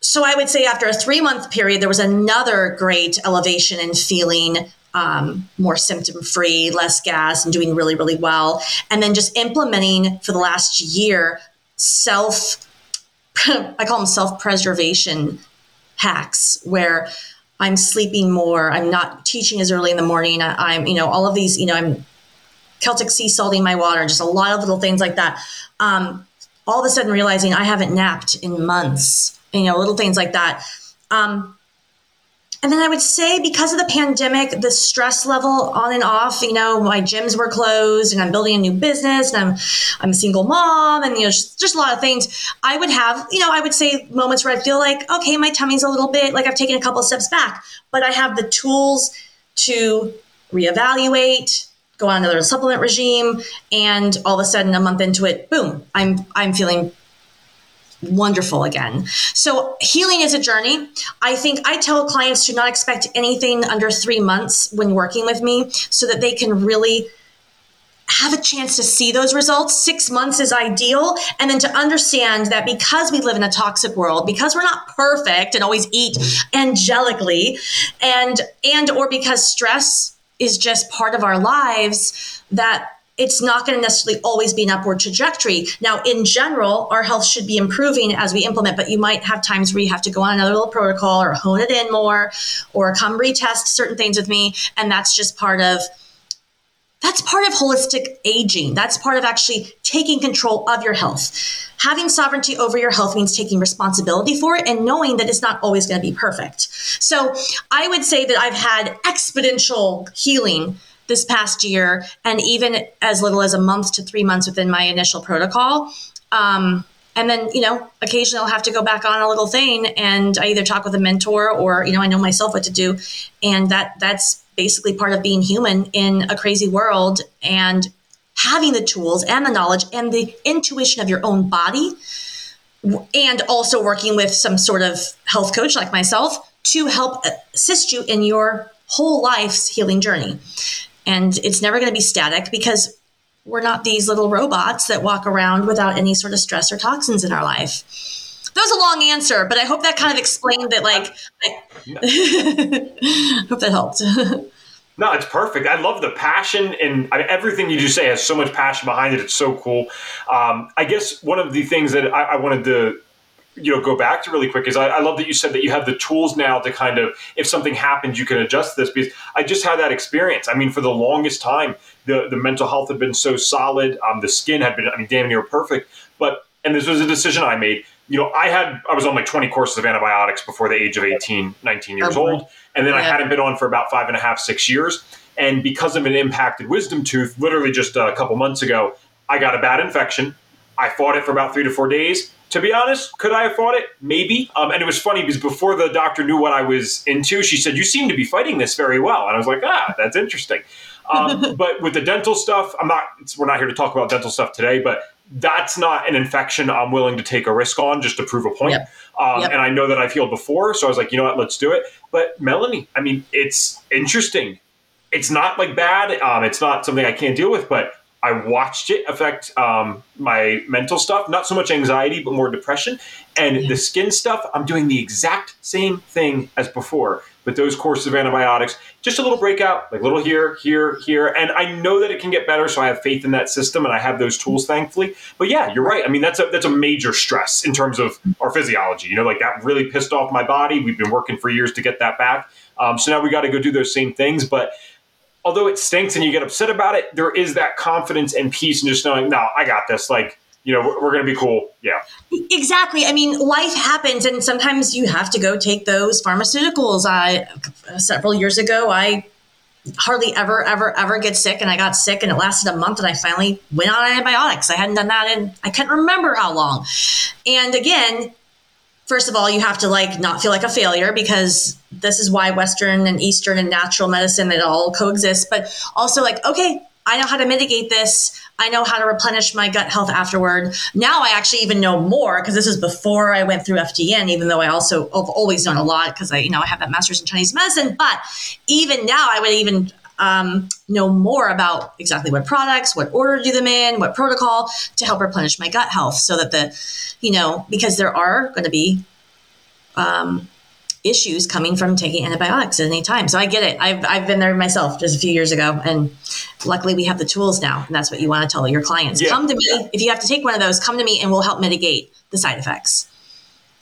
so I would say after a three month period, there was another great elevation in feeling um, more symptom free, less gas, and doing really, really well. And then just implementing for the last year self, I call them self preservation hacks where I'm sleeping more, I'm not teaching as early in the morning, I, am you know, all of these, you know, I'm Celtic sea salting my water, just a lot of little things like that. Um, all of a sudden realizing I haven't napped in months, you know, little things like that. Um, and then I would say because of the pandemic, the stress level on and off, you know, my gyms were closed and I'm building a new business and I'm I'm a single mom and you know just, just a lot of things. I would have, you know, I would say moments where I feel like, okay, my tummy's a little bit like I've taken a couple steps back, but I have the tools to reevaluate, go on another supplement regime, and all of a sudden a month into it, boom, I'm I'm feeling wonderful again. So healing is a journey. I think I tell clients to not expect anything under three months when working with me so that they can really have a chance to see those results. Six months is ideal. And then to understand that because we live in a toxic world, because we're not perfect and always eat angelically, and and or because stress is just part of our lives, that it's not going to necessarily always be an upward trajectory. Now, in general, our health should be improving as we implement, but you might have times where you have to go on another little protocol or hone it in more or come retest certain things with me. And that's just part of that's part of holistic aging. That's part of actually taking control of your health. Having sovereignty over your health means taking responsibility for it and knowing that it's not always going to be perfect. So I would say that I've had exponential healing this past year, and even as little as a month to three months within my initial protocol. Um, And then, you know, occasionally I'll have to go back on a little thing and I either talk with a mentor or, you know, I know myself what to do. And that that's basically part of being human in a crazy world and having the tools and the knowledge and the intuition of your own body and also working with some sort of health coach like myself to help assist you in your whole life's healing journey. And it's never going to be static because we're not these little robots that walk around without any sort of stress or toxins in our life. That was a long answer, but I hope that kind of explained that. Like, I hope that helped. No, it's perfect. I love the passion and I mean, everything you just say has so much passion behind it. It's so cool. Um, I guess one of the things that I, I, wanted to, you know, go back to really quick is I, I, love that you said that you have the tools now to kind of, if something happens, you can adjust this because I just had that experience. I mean, for the longest time, the, the mental health had been so solid. Um, the skin had been, I mean, damn near perfect. But, and this was a decision I made you know, I had I was on like 20 courses of antibiotics before the age of 18, 19 years oh, old, and then yeah. I hadn't been on for about five and a half, six years. And because of an impacted wisdom tooth, literally just a couple months ago, I got a bad infection. I fought it for about three to four days. To be honest, could I have fought it? Maybe. Um, and it was funny because before the doctor knew what I was into, she said, "You seem to be fighting this very well." And I was like, "Ah, that's interesting." Um, but with the dental stuff, I'm not. We're not here to talk about dental stuff today, but that's not an infection I'm willing to take a risk on just to prove a point. Yep. Um, yep. And I know that I've healed before, so I was like, you know what, let's do it. But Melanie, I mean, it's interesting. It's not like bad. Um, it's not something I can't deal with, but I watched it affect um, my mental stuff, not so much anxiety, but more depression. And yeah. the skin stuff, I'm doing the exact same thing as before. But those courses of antibiotics, just a little breakout, like little here, here, here. And I know that it can get better, so I have faith in that system and I have those tools, thankfully. But yeah, you're right. I mean, that's a that's a major stress in terms of our physiology. You know, like that really pissed off my body. We've been working for years to get that back. Um, so now we got to go do those same things. But although it stinks and you get upset about it, there is that confidence and peace and just knowing, no, I got this. Like, you know, we're, we're going to be cool. Yeah. Exactly. I mean, life happens, and sometimes you have to go take those pharmaceuticals. I several years ago, I hardly ever, ever, ever get sick, and I got sick, and it lasted a month, and I finally went on antibiotics. I hadn't done that in I can't remember how long. And again, first of all, you have to like not feel like a failure because this is why Western and Eastern and natural medicine it all coexists. But also like, okay, I know how to mitigate this. I know how to replenish my gut health afterward. Now I actually even know more because this is before I went through FDN, even though I also have always known a lot because I, you know, I have that master's in Chinese medicine. But even now I would even um, know more about exactly what products, what order to do them in, what protocol to help replenish my gut health so that the, you know, because there are going to be um, issues coming from taking antibiotics at any time. So I get it. I've, I've been there myself just a few years ago. And luckily we have the tools now. And that's what you want to tell your clients. Yeah. Come to me. If you have to take one of those, come to me and we'll help mitigate the side effects.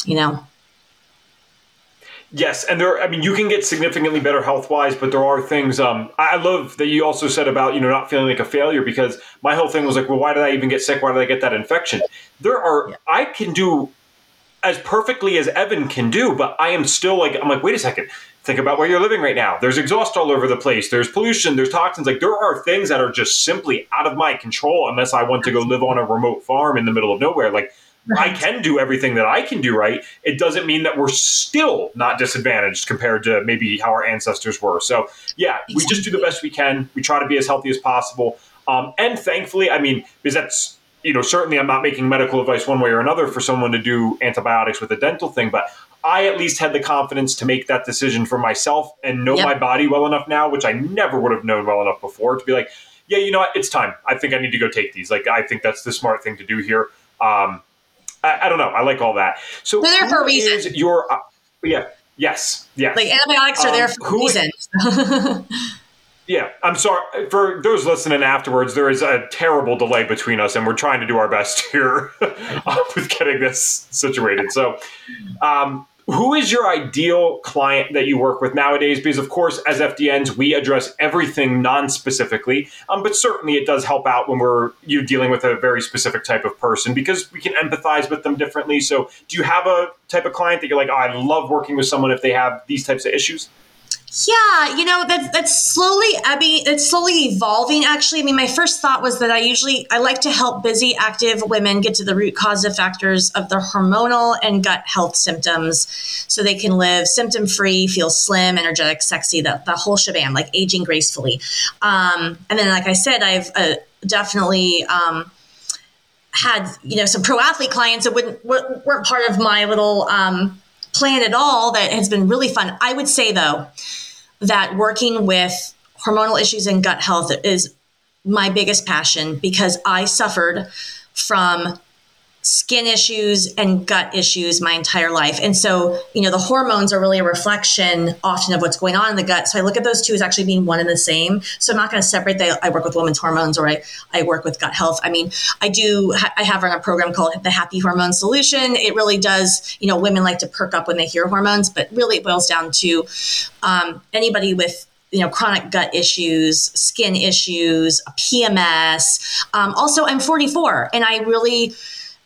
You know? Yes, and there. I mean, you can get significantly better health wise, but there are things. Um, I love that you also said about you know not feeling like a failure because my whole thing was like, well, why did I even get sick? Why did I get that infection? There are. Yeah. I can do as perfectly as Evan can do, but I am still like, I'm like, wait a second. Think about where you're living right now. There's exhaust all over the place. There's pollution. There's toxins. Like there are things that are just simply out of my control unless I want to go live on a remote farm in the middle of nowhere. Like. I can do everything that I can do right. It doesn't mean that we're still not disadvantaged compared to maybe how our ancestors were. So yeah, we just do the best we can. We try to be as healthy as possible. Um, and thankfully, I mean, because that's you know, certainly I'm not making medical advice one way or another for someone to do antibiotics with a dental thing, but I at least had the confidence to make that decision for myself and know yep. my body well enough now, which I never would have known well enough before to be like, yeah, you know what, it's time. I think I need to go take these. Like, I think that's the smart thing to do here. Um, I, I don't know. I like all that. So they're there for a reason. Your, uh, yeah, yes, yes. Like antibiotics are um, there for a reason. Yeah, I'm sorry for those listening afterwards. There is a terrible delay between us, and we're trying to do our best here with getting this situated. So, um, who is your ideal client that you work with nowadays? Because, of course, as FDNs, we address everything non-specifically, um, but certainly it does help out when we're you dealing with a very specific type of person because we can empathize with them differently. So, do you have a type of client that you're like, oh, I love working with someone if they have these types of issues? Yeah, you know that's that's slowly Abby. It's slowly evolving. Actually, I mean, my first thought was that I usually I like to help busy, active women get to the root causative factors of their hormonal and gut health symptoms, so they can live symptom free, feel slim, energetic, sexy, the the whole shebang, like aging gracefully. Um, and then, like I said, I've uh, definitely. Um, had you know some pro athlete clients that wouldn't weren't part of my little um, plan at all that has been really fun. I would say though that working with hormonal issues and gut health is my biggest passion because I suffered from skin issues and gut issues my entire life. And so, you know, the hormones are really a reflection often of what's going on in the gut. So I look at those two as actually being one and the same. So I'm not going to separate that. I work with women's hormones or I, I work with gut health. I mean, I do, I have run a program called the Happy Hormone Solution. It really does, you know, women like to perk up when they hear hormones, but really it boils down to um, anybody with you know chronic gut issues skin issues pms um, also i'm 44 and i really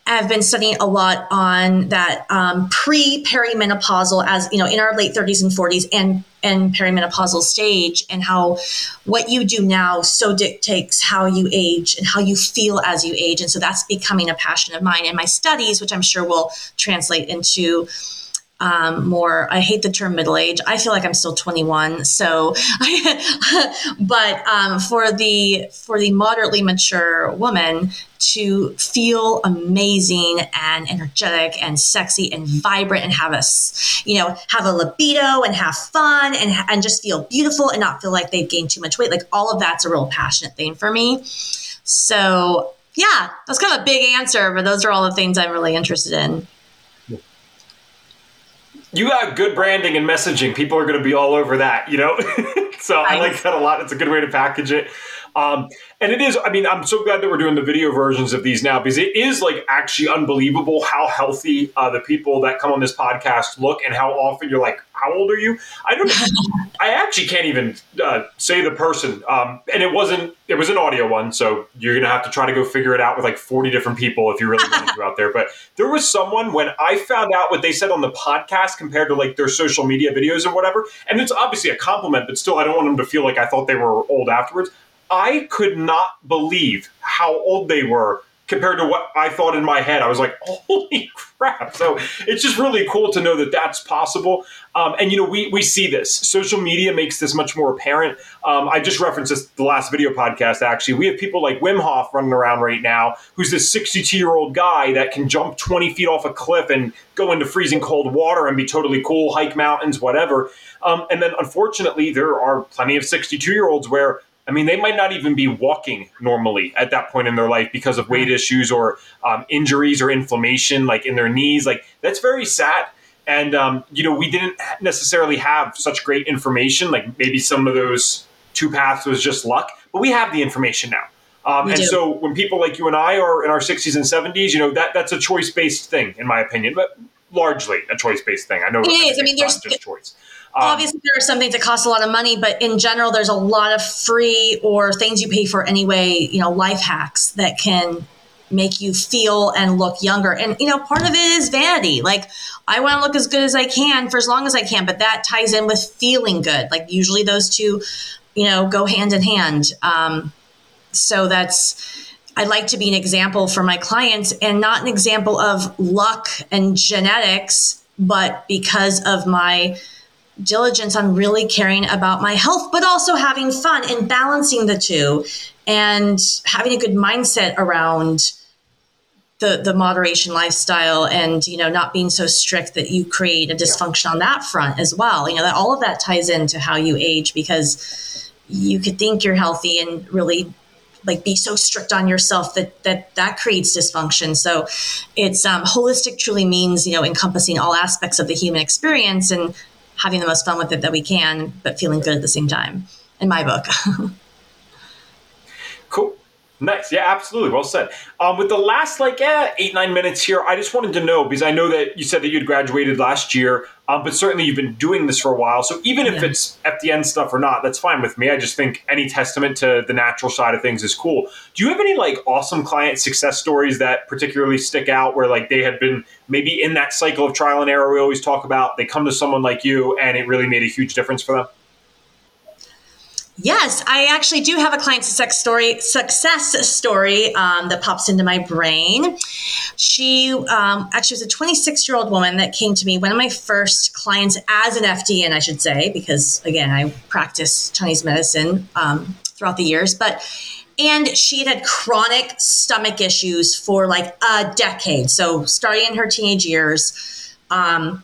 have been studying a lot on that um, pre perimenopausal, as you know, in our late 30s and 40s, and and perimenopausal stage, and how what you do now so dictates how you age and how you feel as you age, and so that's becoming a passion of mine in my studies, which I'm sure will translate into um, more i hate the term middle age. I feel like i'm still 21 so but um, for the for the moderately mature woman to feel amazing and energetic and sexy and vibrant and have a you know have a libido and have fun and and just feel beautiful and not feel like they've gained too much weight like all of that's a real passionate thing for me. So yeah that's kind of a big answer but those are all the things i'm really interested in you got good branding and messaging. People are going to be all over that, you know? so I like that a lot. It's a good way to package it. Um, and it is, I mean, I'm so glad that we're doing the video versions of these now because it is like actually unbelievable how healthy uh, the people that come on this podcast look and how often you're like, how old are you? I don't, I actually can't even uh, say the person. Um, and it wasn't, it was an audio one. So you're going to have to try to go figure it out with like 40 different people if you really want to go out there. But there was someone when I found out what they said on the podcast compared to like their social media videos or whatever. And it's obviously a compliment, but still, I don't want them to feel like I thought they were old afterwards. I could not believe how old they were compared to what I thought in my head. I was like, holy crap. So it's just really cool to know that that's possible. Um, and, you know, we, we see this. Social media makes this much more apparent. Um, I just referenced this the last video podcast, actually. We have people like Wim Hof running around right now, who's this 62 year old guy that can jump 20 feet off a cliff and go into freezing cold water and be totally cool, hike mountains, whatever. Um, and then, unfortunately, there are plenty of 62 year olds where I mean, they might not even be walking normally at that point in their life because of weight issues or um, injuries or inflammation, like in their knees. Like that's very sad. And um, you know, we didn't necessarily have such great information. Like maybe some of those two paths was just luck, but we have the information now. Um, and do. so when people like you and I are in our 60s and 70s, you know, that that's a choice based thing, in my opinion, but largely a choice based thing. I know it is. I mean, there's just choice. Um, Obviously, there are some things that cost a lot of money, but in general, there's a lot of free or things you pay for anyway, you know, life hacks that can make you feel and look younger. And, you know, part of it is vanity. Like, I want to look as good as I can for as long as I can, but that ties in with feeling good. Like, usually those two, you know, go hand in hand. Um, so that's, I'd like to be an example for my clients and not an example of luck and genetics, but because of my, diligence on really caring about my health, but also having fun and balancing the two and having a good mindset around the the moderation lifestyle and you know not being so strict that you create a dysfunction on that front as well. You know that all of that ties into how you age because you could think you're healthy and really like be so strict on yourself that that that creates dysfunction so it's um, holistic truly means you know encompassing all aspects of the human experience and having the most fun with it that we can, but feeling good at the same time. In my book. cool. Nice. Yeah, absolutely. Well said. Um, with the last like eh, eight, nine minutes here, I just wanted to know because I know that you said that you'd graduated last year, um, but certainly you've been doing this for a while. So even if it's FDN stuff or not, that's fine with me. I just think any testament to the natural side of things is cool. Do you have any like awesome client success stories that particularly stick out where like they had been maybe in that cycle of trial and error we always talk about? They come to someone like you and it really made a huge difference for them? Yes, I actually do have a client success story. Success story um, that pops into my brain. She um, actually was a 26 year old woman that came to me. One of my first clients as an FDN, I should say, because again, I practice Chinese medicine um, throughout the years. But and she had had chronic stomach issues for like a decade. So starting in her teenage years, um,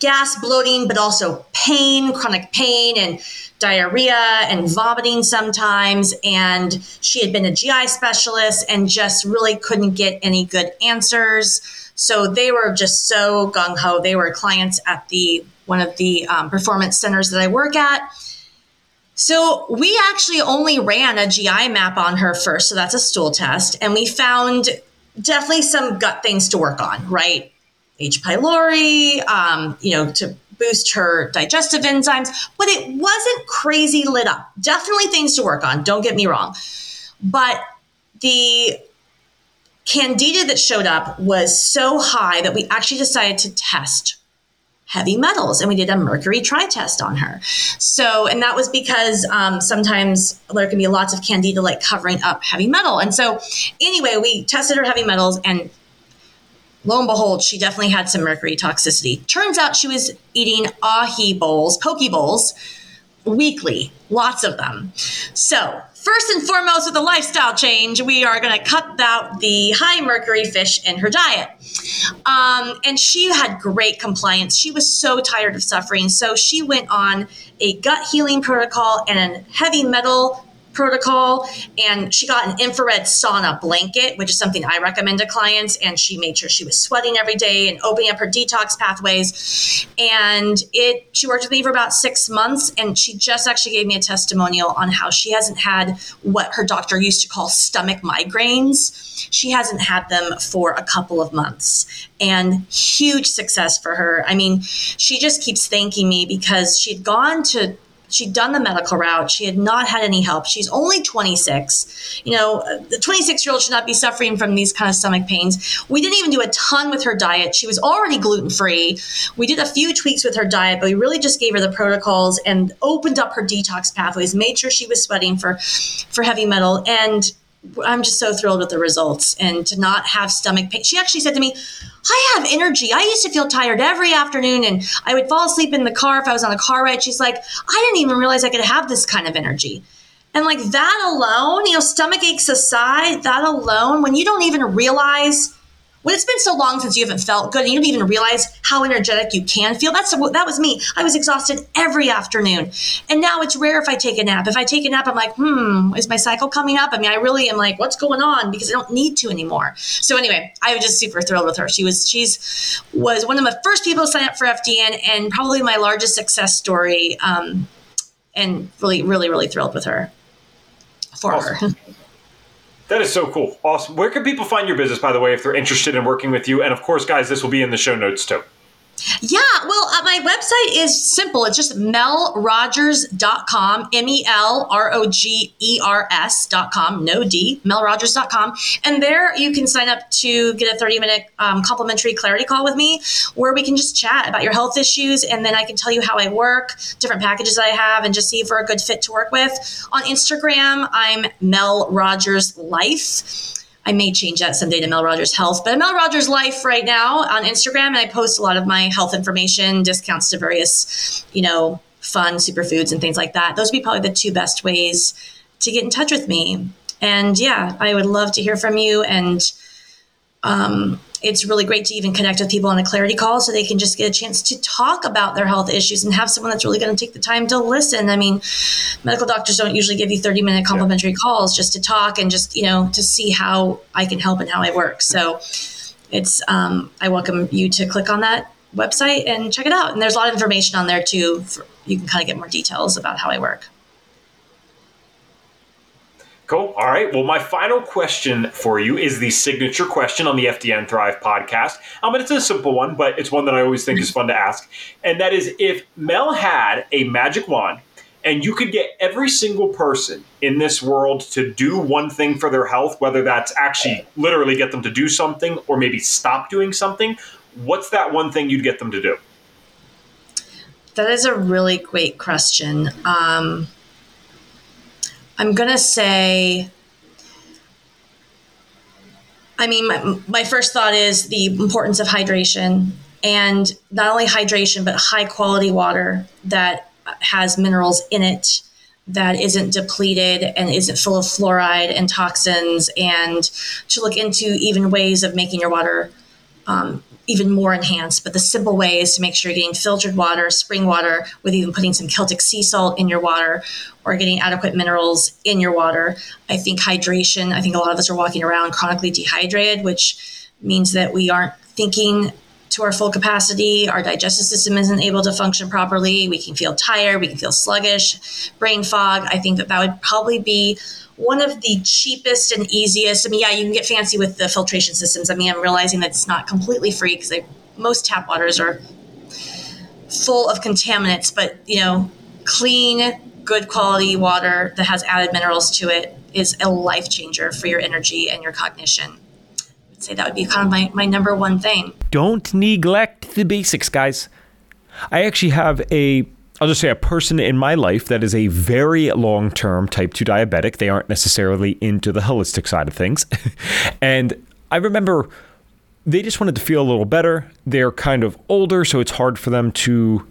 gas, bloating, but also pain, chronic pain, and diarrhea and vomiting sometimes. And she had been a GI specialist and just really couldn't get any good answers. So they were just so gung ho. They were clients at the one of the um, performance centers that I work at. So we actually only ran a GI map on her first. So that's a stool test. And we found definitely some gut things to work on, right? H. pylori, um, you know, to boost her digestive enzymes, but it wasn't crazy lit up. Definitely things to work on, don't get me wrong. But the candida that showed up was so high that we actually decided to test heavy metals and we did a mercury tri test on her so and that was because um, sometimes there can be lots of candida like covering up heavy metal and so anyway we tested her heavy metals and lo and behold, she definitely had some mercury toxicity. Turns out she was eating ahi bowls, poke bowls, weekly, lots of them. So, first and foremost, with a lifestyle change, we are going to cut out the high mercury fish in her diet. Um, and she had great compliance. She was so tired of suffering. So, she went on a gut healing protocol and a heavy metal protocol and she got an infrared sauna blanket which is something i recommend to clients and she made sure she was sweating every day and opening up her detox pathways. And it she worked with me for about six months and she just actually gave me a testimonial on how she hasn't had what her doctor used to call stomach migraines. She hasn't had them for a couple of months. And huge success for her. I mean she just keeps thanking me because she'd gone to She'd done the medical route. She had not had any help. She's only 26. You know, the 26 year old should not be suffering from these kind of stomach pains. We didn't even do a ton with her diet. She was already gluten free. We did a few tweaks with her diet, but we really just gave her the protocols and opened up her detox pathways, made sure she was sweating for, for heavy metal. And I'm just so thrilled with the results and to not have stomach pain. She actually said to me, I have energy. I used to feel tired every afternoon and I would fall asleep in the car if I was on a car ride. She's like, I didn't even realize I could have this kind of energy. And like that alone, you know, stomach aches aside, that alone, when you don't even realize when it's been so long since you haven't felt good and you don't even realize how energetic you can feel. That's that was me. I was exhausted every afternoon, and now it's rare if I take a nap. If I take a nap, I'm like, hmm, is my cycle coming up? I mean, I really am like, what's going on? Because I don't need to anymore. So anyway, I was just super thrilled with her. She was she's was one of the first people to sign up for FDN, and probably my largest success story. Um, and really, really, really thrilled with her for awesome. her. That is so cool. Awesome. Where can people find your business, by the way, if they're interested in working with you? And of course, guys, this will be in the show notes too. Yeah, well, uh, my website is simple. It's just melrogers.com, M E L R O G E R S.com, no D, melrogers.com. And there you can sign up to get a 30 minute um, complimentary clarity call with me where we can just chat about your health issues. And then I can tell you how I work, different packages I have, and just see if we're a good fit to work with. On Instagram, I'm Mel Rogers Life. I may change that someday to Mel Rogers Health, but Mel Rogers Life right now on Instagram, and I post a lot of my health information, discounts to various, you know, fun superfoods and things like that. Those would be probably the two best ways to get in touch with me. And yeah, I would love to hear from you and um, it's really great to even connect with people on a clarity call so they can just get a chance to talk about their health issues and have someone that's really going to take the time to listen. I mean, medical doctors don't usually give you 30 minute complimentary yeah. calls just to talk and just, you know, to see how I can help and how I work. So it's, um, I welcome you to click on that website and check it out. And there's a lot of information on there too. For, you can kind of get more details about how I work. Cool. All right. Well, my final question for you is the signature question on the FDN Thrive podcast. I mean, it's a simple one, but it's one that I always think is fun to ask. And that is if Mel had a magic wand and you could get every single person in this world to do one thing for their health, whether that's actually literally get them to do something or maybe stop doing something, what's that one thing you'd get them to do? That is a really great question. Um, I'm going to say, I mean, my, my first thought is the importance of hydration and not only hydration, but high quality water that has minerals in it that isn't depleted and isn't full of fluoride and toxins, and to look into even ways of making your water um, even more enhanced. But the simple way is to make sure you're getting filtered water, spring water, with even putting some Celtic sea salt in your water or getting adequate minerals in your water. I think hydration, I think a lot of us are walking around chronically dehydrated, which means that we aren't thinking to our full capacity. Our digestive system isn't able to function properly. We can feel tired. We can feel sluggish, brain fog. I think that that would probably be one of the cheapest and easiest. I mean, yeah, you can get fancy with the filtration systems. I mean, I'm realizing that it's not completely free because most tap waters are full of contaminants, but you know, clean, good quality water that has added minerals to it is a life changer for your energy and your cognition I'd say that would be kind of my, my number one thing. Don't neglect the basics, guys. I actually have a I'll just say a person in my life that is a very long term type 2 diabetic. They aren't necessarily into the holistic side of things. and I remember they just wanted to feel a little better. They're kind of older, so it's hard for them to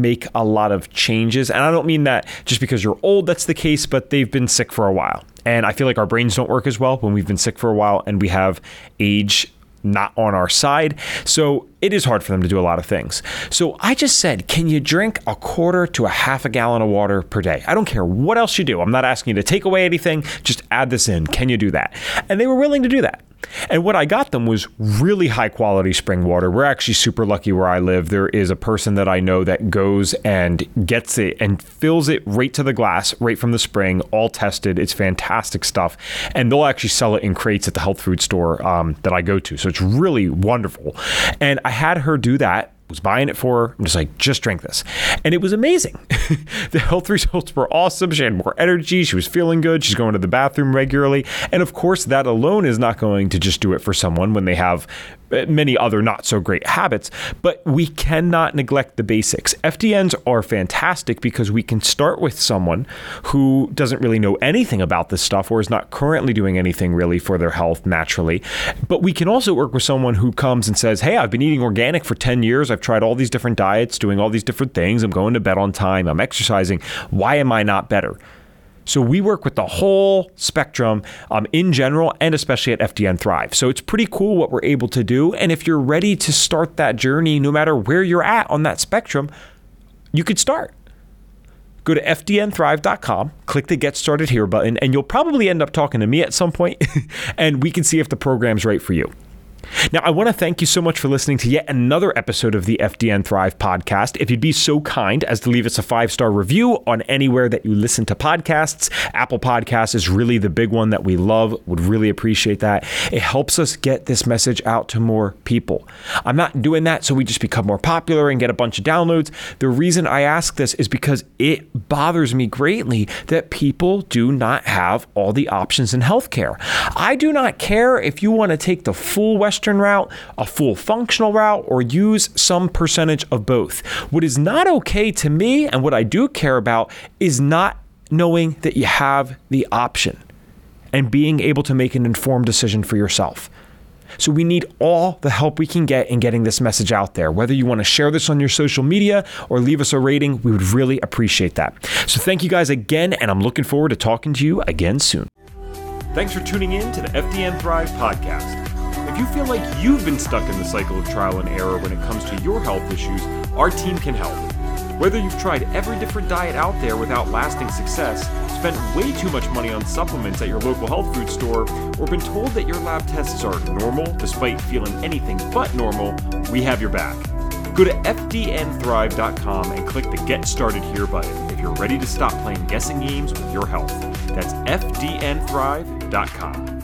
make a lot of changes. And I don't mean that just because you're old, that's the case, but they've been sick for a while. And I feel like our brains don't work as well when we've been sick for a while and we have age not on our side. So it is hard for them to do a lot of things. So I just said, can you drink a quarter to a half a gallon of water per day? I don't care what else you do. I'm not asking you to take away anything, just add this in. Can you do that? And they were willing to do that. And what I got them was really high quality spring water. We're actually super lucky where I live. There is a person that I know that goes and gets it and fills it right to the glass, right from the spring, all tested. It's fantastic stuff. And they'll actually sell it in crates at the health food store um, that I go to. So it's really wonderful. And I had her do that was buying it for. I'm just like, just drink this. And it was amazing. the health results were awesome. She had more energy. She was feeling good. She's going to the bathroom regularly. And of course, that alone is not going to just do it for someone when they have many other not so great habits, but we cannot neglect the basics. FDNs are fantastic because we can start with someone who doesn't really know anything about this stuff or is not currently doing anything really for their health naturally. But we can also work with someone who comes and says, Hey, I've been eating organic for 10 years. I've tried all these different diets, doing all these different things. I'm going to bed on time. I'm exercising. Why am I not better? So we work with the whole spectrum um, in general and especially at FDN Thrive. So it's pretty cool what we're able to do. And if you're ready to start that journey, no matter where you're at on that spectrum, you could start. Go to fdnthrive.com, click the Get Started Here button, and you'll probably end up talking to me at some point, and we can see if the program's right for you. Now, I want to thank you so much for listening to yet another episode of the FDN Thrive podcast. If you'd be so kind as to leave us a five star review on anywhere that you listen to podcasts, Apple Podcasts is really the big one that we love. Would really appreciate that. It helps us get this message out to more people. I'm not doing that so we just become more popular and get a bunch of downloads. The reason I ask this is because it bothers me greatly that people do not have all the options in healthcare. I do not care if you want to take the full Western Western route, a full functional route, or use some percentage of both. What is not okay to me, and what I do care about, is not knowing that you have the option and being able to make an informed decision for yourself. So we need all the help we can get in getting this message out there. Whether you want to share this on your social media or leave us a rating, we would really appreciate that. So thank you guys again, and I'm looking forward to talking to you again soon. Thanks for tuning in to the FDN Thrive podcast. If you feel like you've been stuck in the cycle of trial and error when it comes to your health issues, our team can help. Whether you've tried every different diet out there without lasting success, spent way too much money on supplements at your local health food store, or been told that your lab tests are normal despite feeling anything but normal, we have your back. Go to fdnthrive.com and click the Get Started Here button if you're ready to stop playing guessing games with your health. That's fdnthrive.com.